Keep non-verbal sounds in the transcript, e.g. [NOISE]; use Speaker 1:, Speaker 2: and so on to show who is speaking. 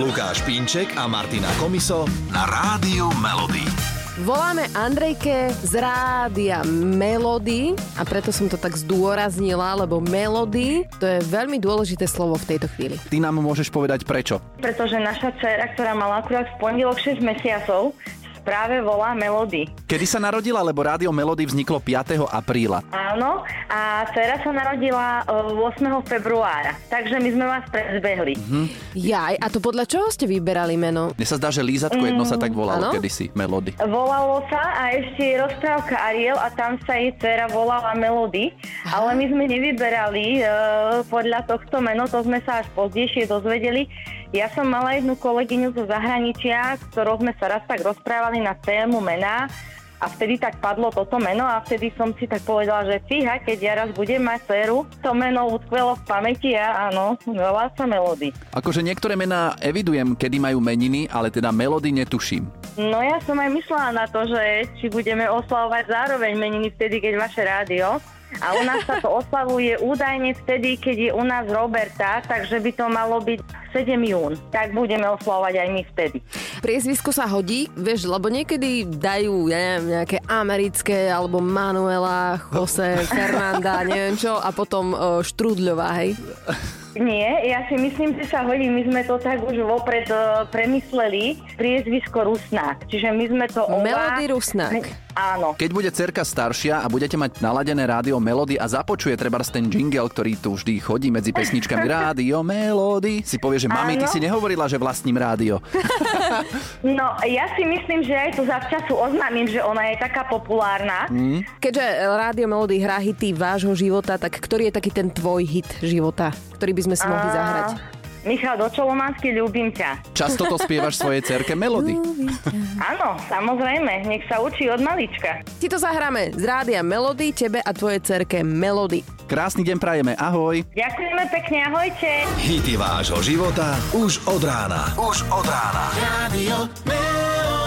Speaker 1: Lukáš Pínček a Martina Komiso na Rádiu Melody.
Speaker 2: Voláme Andrejke z rádia Melody a preto som to tak zdôraznila, lebo Melody to je veľmi dôležité slovo v tejto chvíli.
Speaker 3: Ty nám môžeš povedať prečo.
Speaker 4: Pretože naša dcera, ktorá mala akurát v pondelok 6 mesiacov, práve volá Melody.
Speaker 3: Kedy sa narodila, lebo rádio Melody vzniklo 5. apríla.
Speaker 4: Áno, a dcera sa narodila e, 8. februára, takže my sme vás predbehli.
Speaker 3: Mhm.
Speaker 2: Jaj, a to podľa čoho ste vyberali meno?
Speaker 3: Mne sa zdá, že Lízatko jedno sa tak volalo
Speaker 2: áno?
Speaker 3: kedysi, Melody.
Speaker 4: Volalo sa a ešte je rozprávka Ariel a tam sa jej dcera volala Melody, ale my sme nevyberali e, podľa tohto meno, to sme sa až pozdejšie dozvedeli. Ja som mala jednu kolegyňu zo zahraničia, ktorou sme sa raz tak rozprávali na tému mená a vtedy tak padlo toto meno a vtedy som si tak povedala, že fíha, keď ja raz budem mať dceru, to meno utkvelo v pamäti a áno, volá sa Melody.
Speaker 3: Akože niektoré mená evidujem, kedy majú meniny, ale teda Melody netuším.
Speaker 4: No ja som aj myslela na to, že či budeme oslavovať zároveň meniny vtedy, keď vaše rádio. A u nás sa to oslavuje údajne vtedy, keď je u nás Roberta, takže by to malo byť 7 jún. Tak budeme oslavovať aj my vtedy.
Speaker 2: Priezvisko sa hodí, vieš, lebo niekedy dajú, ja neviem, nejaké americké, alebo Manuela, Jose, [LAUGHS] Fernanda, neviem čo, a potom uh, Štrúdľová, hej?
Speaker 4: Nie, ja si myslím, že sa hodí. My sme to tak už vopred uh, premysleli. Priezvisko Rusnák. Čiže my sme to... oba-
Speaker 2: Melody Rusnák.
Speaker 4: My- Áno.
Speaker 3: Keď bude cerka staršia a budete mať naladené rádio Melody a započuje treba ten jingle, ktorý tu vždy chodí medzi pesničkami [LAUGHS] Rádio Melody, si povie, že mami, ty si nehovorila, že vlastním rádio. [LAUGHS]
Speaker 4: No, ja si myslím, že aj to zavčasu oznámim, že ona je taká populárna.
Speaker 2: Keďže Rádio Melody hrá hity vášho života, tak ktorý je taký ten tvoj hit života, ktorý by sme si mohli zahrať?
Speaker 4: Michal Dočolomanský, ľúbim ťa.
Speaker 3: Často to spievaš svojej cerke Melody.
Speaker 4: Áno, samozrejme, nech sa učí od malička.
Speaker 2: Ti to zahráme z Rádia Melody, tebe a tvojej cerke Melody.
Speaker 3: Krásny deň prajeme, ahoj.
Speaker 4: Ďakujeme pekne, ahojte.
Speaker 1: Hity vášho života už od rána. Už od rána. Radio Melody.